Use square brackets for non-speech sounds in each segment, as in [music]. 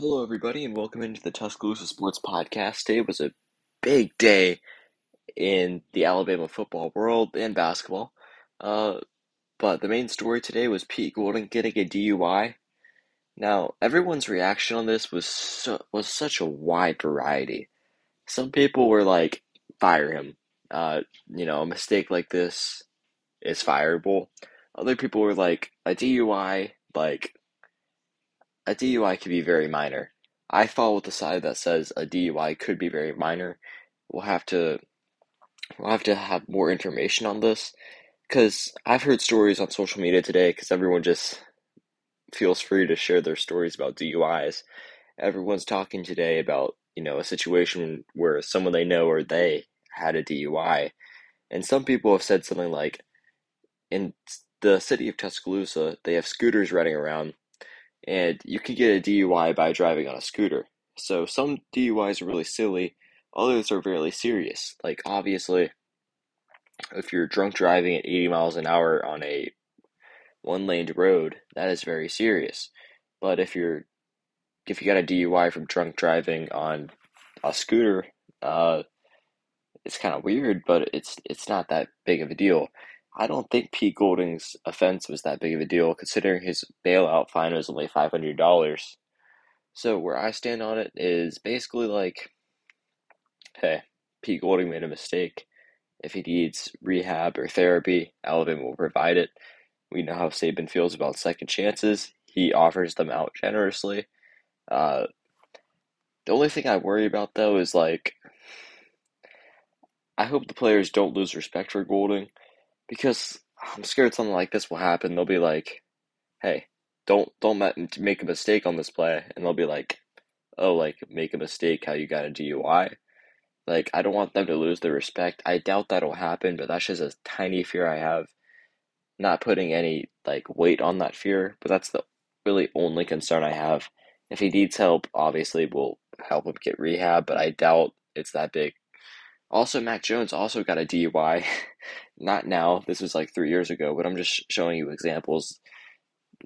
Hello, everybody, and welcome into the Tuscaloosa Sports Podcast. Today was a big day in the Alabama football world and basketball. Uh, but the main story today was Pete Golding getting a DUI. Now, everyone's reaction on this was so, was such a wide variety. Some people were like, "Fire him." Uh, you know, a mistake like this is fireable. Other people were like, "A DUI, like." A DUI could be very minor. I fall with the side that says a DUI could be very minor. We'll have to we'll have to have more information on this because I've heard stories on social media today because everyone just feels free to share their stories about DUIs. Everyone's talking today about you know a situation where someone they know or they had a DUI, and some people have said something like, in the city of Tuscaloosa, they have scooters running around and you can get a DUI by driving on a scooter. So some DUIs are really silly, others are really serious. Like obviously, if you're drunk driving at 80 miles an hour on a one-laned road, that is very serious. But if you're if you got a DUI from drunk driving on a scooter, uh, it's kind of weird, but it's it's not that big of a deal. I don't think Pete Golding's offense was that big of a deal, considering his bailout fine was only five hundred dollars. So where I stand on it is basically like, hey, Pete Golding made a mistake. If he needs rehab or therapy, Alabama will provide it. We know how Saban feels about second chances. He offers them out generously. Uh, the only thing I worry about though is like, I hope the players don't lose respect for Golding because I'm scared something like this will happen. They'll be like, "Hey, don't don't make a mistake on this play," and they'll be like, "Oh, like make a mistake how you got a DUI." Like I don't want them to lose their respect. I doubt that'll happen, but that's just a tiny fear I have. Not putting any like weight on that fear, but that's the really only concern I have. If he needs help, obviously we'll help him get rehab, but I doubt it's that big also, Mac Jones also got a DUI. [laughs] Not now, this was like three years ago, but I'm just showing you examples.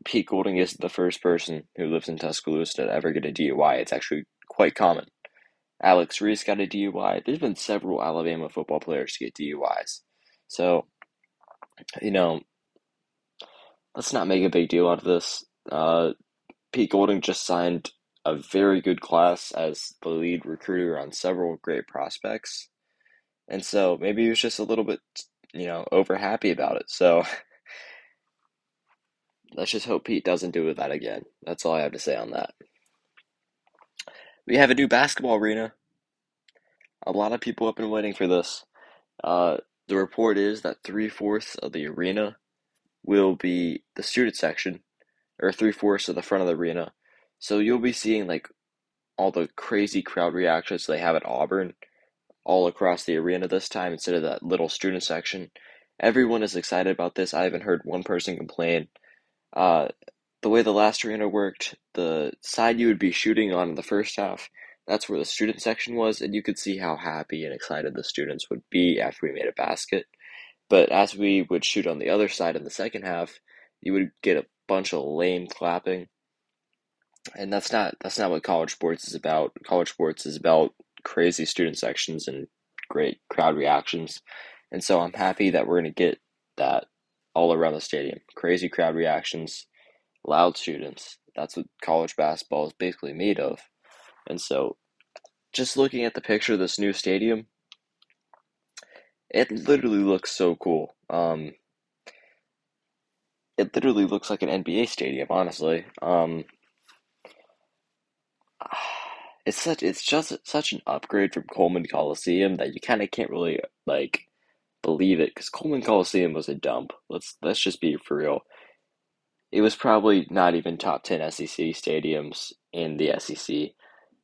Pete Golding is the first person who lives in Tuscaloosa to ever get a DUI. It's actually quite common. Alex Reese got a DUI. There's been several Alabama football players to get DUIs. So, you know, let's not make a big deal out of this. Uh, Pete Golding just signed a very good class as the lead recruiter on several great prospects. And so maybe he was just a little bit, you know, over happy about it. So [laughs] let's just hope Pete doesn't do that again. That's all I have to say on that. We have a new basketball arena. A lot of people have been waiting for this. Uh, the report is that three fourths of the arena will be the student section, or three fourths of the front of the arena. So you'll be seeing like all the crazy crowd reactions they have at Auburn all across the arena this time instead of that little student section. Everyone is excited about this. I haven't heard one person complain. Uh, the way the last arena worked, the side you would be shooting on in the first half, that's where the student section was, and you could see how happy and excited the students would be after we made a basket. But as we would shoot on the other side in the second half, you would get a bunch of lame clapping. And that's not that's not what college sports is about. College sports is about crazy student sections and great crowd reactions. And so I'm happy that we're going to get that all around the stadium. Crazy crowd reactions, loud students. That's what college basketball is basically made of. And so just looking at the picture of this new stadium, it literally looks so cool. Um, it literally looks like an NBA stadium, honestly. Um, it's such it's just such an upgrade from Coleman Coliseum that you kind of can't really like believe it because Coleman Coliseum was a dump. Let's let's just be for real. It was probably not even top ten SEC stadiums in the SEC,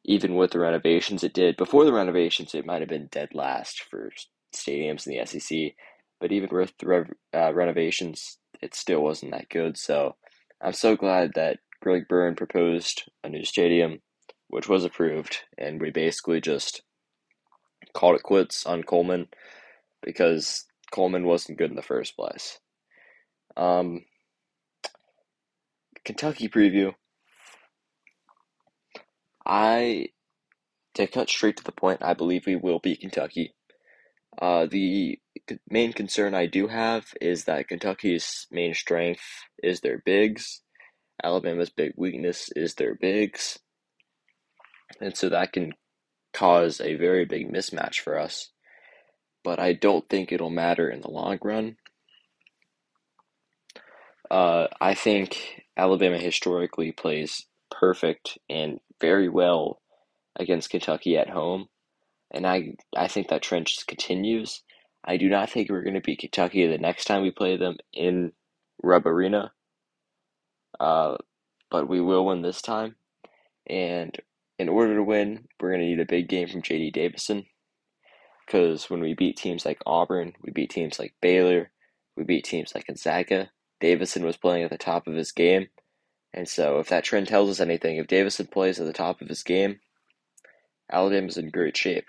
even with the renovations it did. Before the renovations, it might have been dead last for stadiums in the SEC, but even with the uh, renovations, it still wasn't that good. So I'm so glad that Greg Byrne proposed a new stadium which was approved, and we basically just called it quits on Coleman because Coleman wasn't good in the first place. Um, Kentucky preview. I, to cut straight to the point, I believe we will beat Kentucky. Uh, the main concern I do have is that Kentucky's main strength is their bigs. Alabama's big weakness is their bigs. And so that can cause a very big mismatch for us. But I don't think it'll matter in the long run. Uh, I think Alabama historically plays perfect and very well against Kentucky at home, and I I think that trend just continues. I do not think we're going to beat Kentucky the next time we play them in Rupp Arena, uh, but we will win this time. And in order to win, we're going to need a big game from J.D. Davison. Because when we beat teams like Auburn, we beat teams like Baylor, we beat teams like Gonzaga, Davison was playing at the top of his game. And so, if that trend tells us anything, if Davison plays at the top of his game, Alabama's in great shape.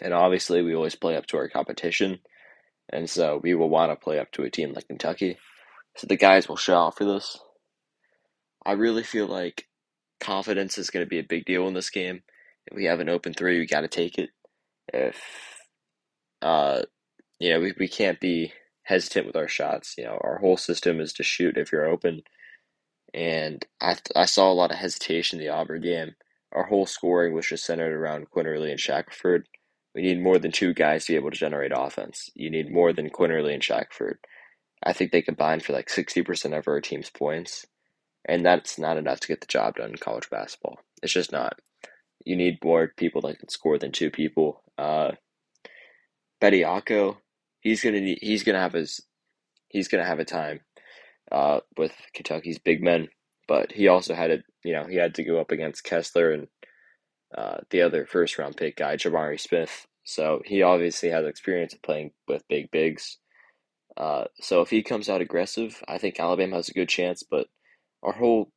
And obviously, we always play up to our competition. And so, we will want to play up to a team like Kentucky. So, the guys will show out for this. I really feel like confidence is going to be a big deal in this game. If we have an open three, we got to take it. If, uh, you know, we, we can't be hesitant with our shots. You know, our whole system is to shoot if you're open. And I, I saw a lot of hesitation in the Auburn game. Our whole scoring was just centered around Quinerly and Shackelford. We need more than two guys to be able to generate offense. You need more than Quinerly and Shackelford. I think they combined for like 60% of our team's points. And that's not enough to get the job done in college basketball. It's just not. You need more people that can score than two people. Uh, Bediako, he's gonna need, he's gonna have his he's gonna have a time uh, with Kentucky's big men, but he also had a you know he had to go up against Kessler and uh, the other first round pick guy Jabari Smith. So he obviously has experience playing with big bigs. Uh, so if he comes out aggressive, I think Alabama has a good chance. But our whole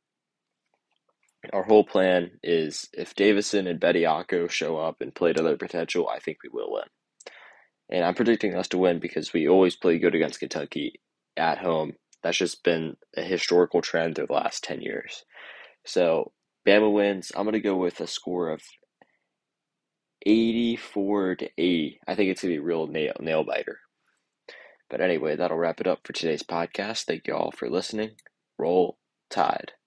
our whole plan is if Davison and Bediako show up and play to their potential, I think we will win. And I'm predicting us to win because we always play good against Kentucky at home. That's just been a historical trend through the last 10 years. So, Bama wins. I'm going to go with a score of 84 to 80. I think it's going to be a real nail, nail biter. But anyway, that'll wrap it up for today's podcast. Thank you all for listening. Roll Tide.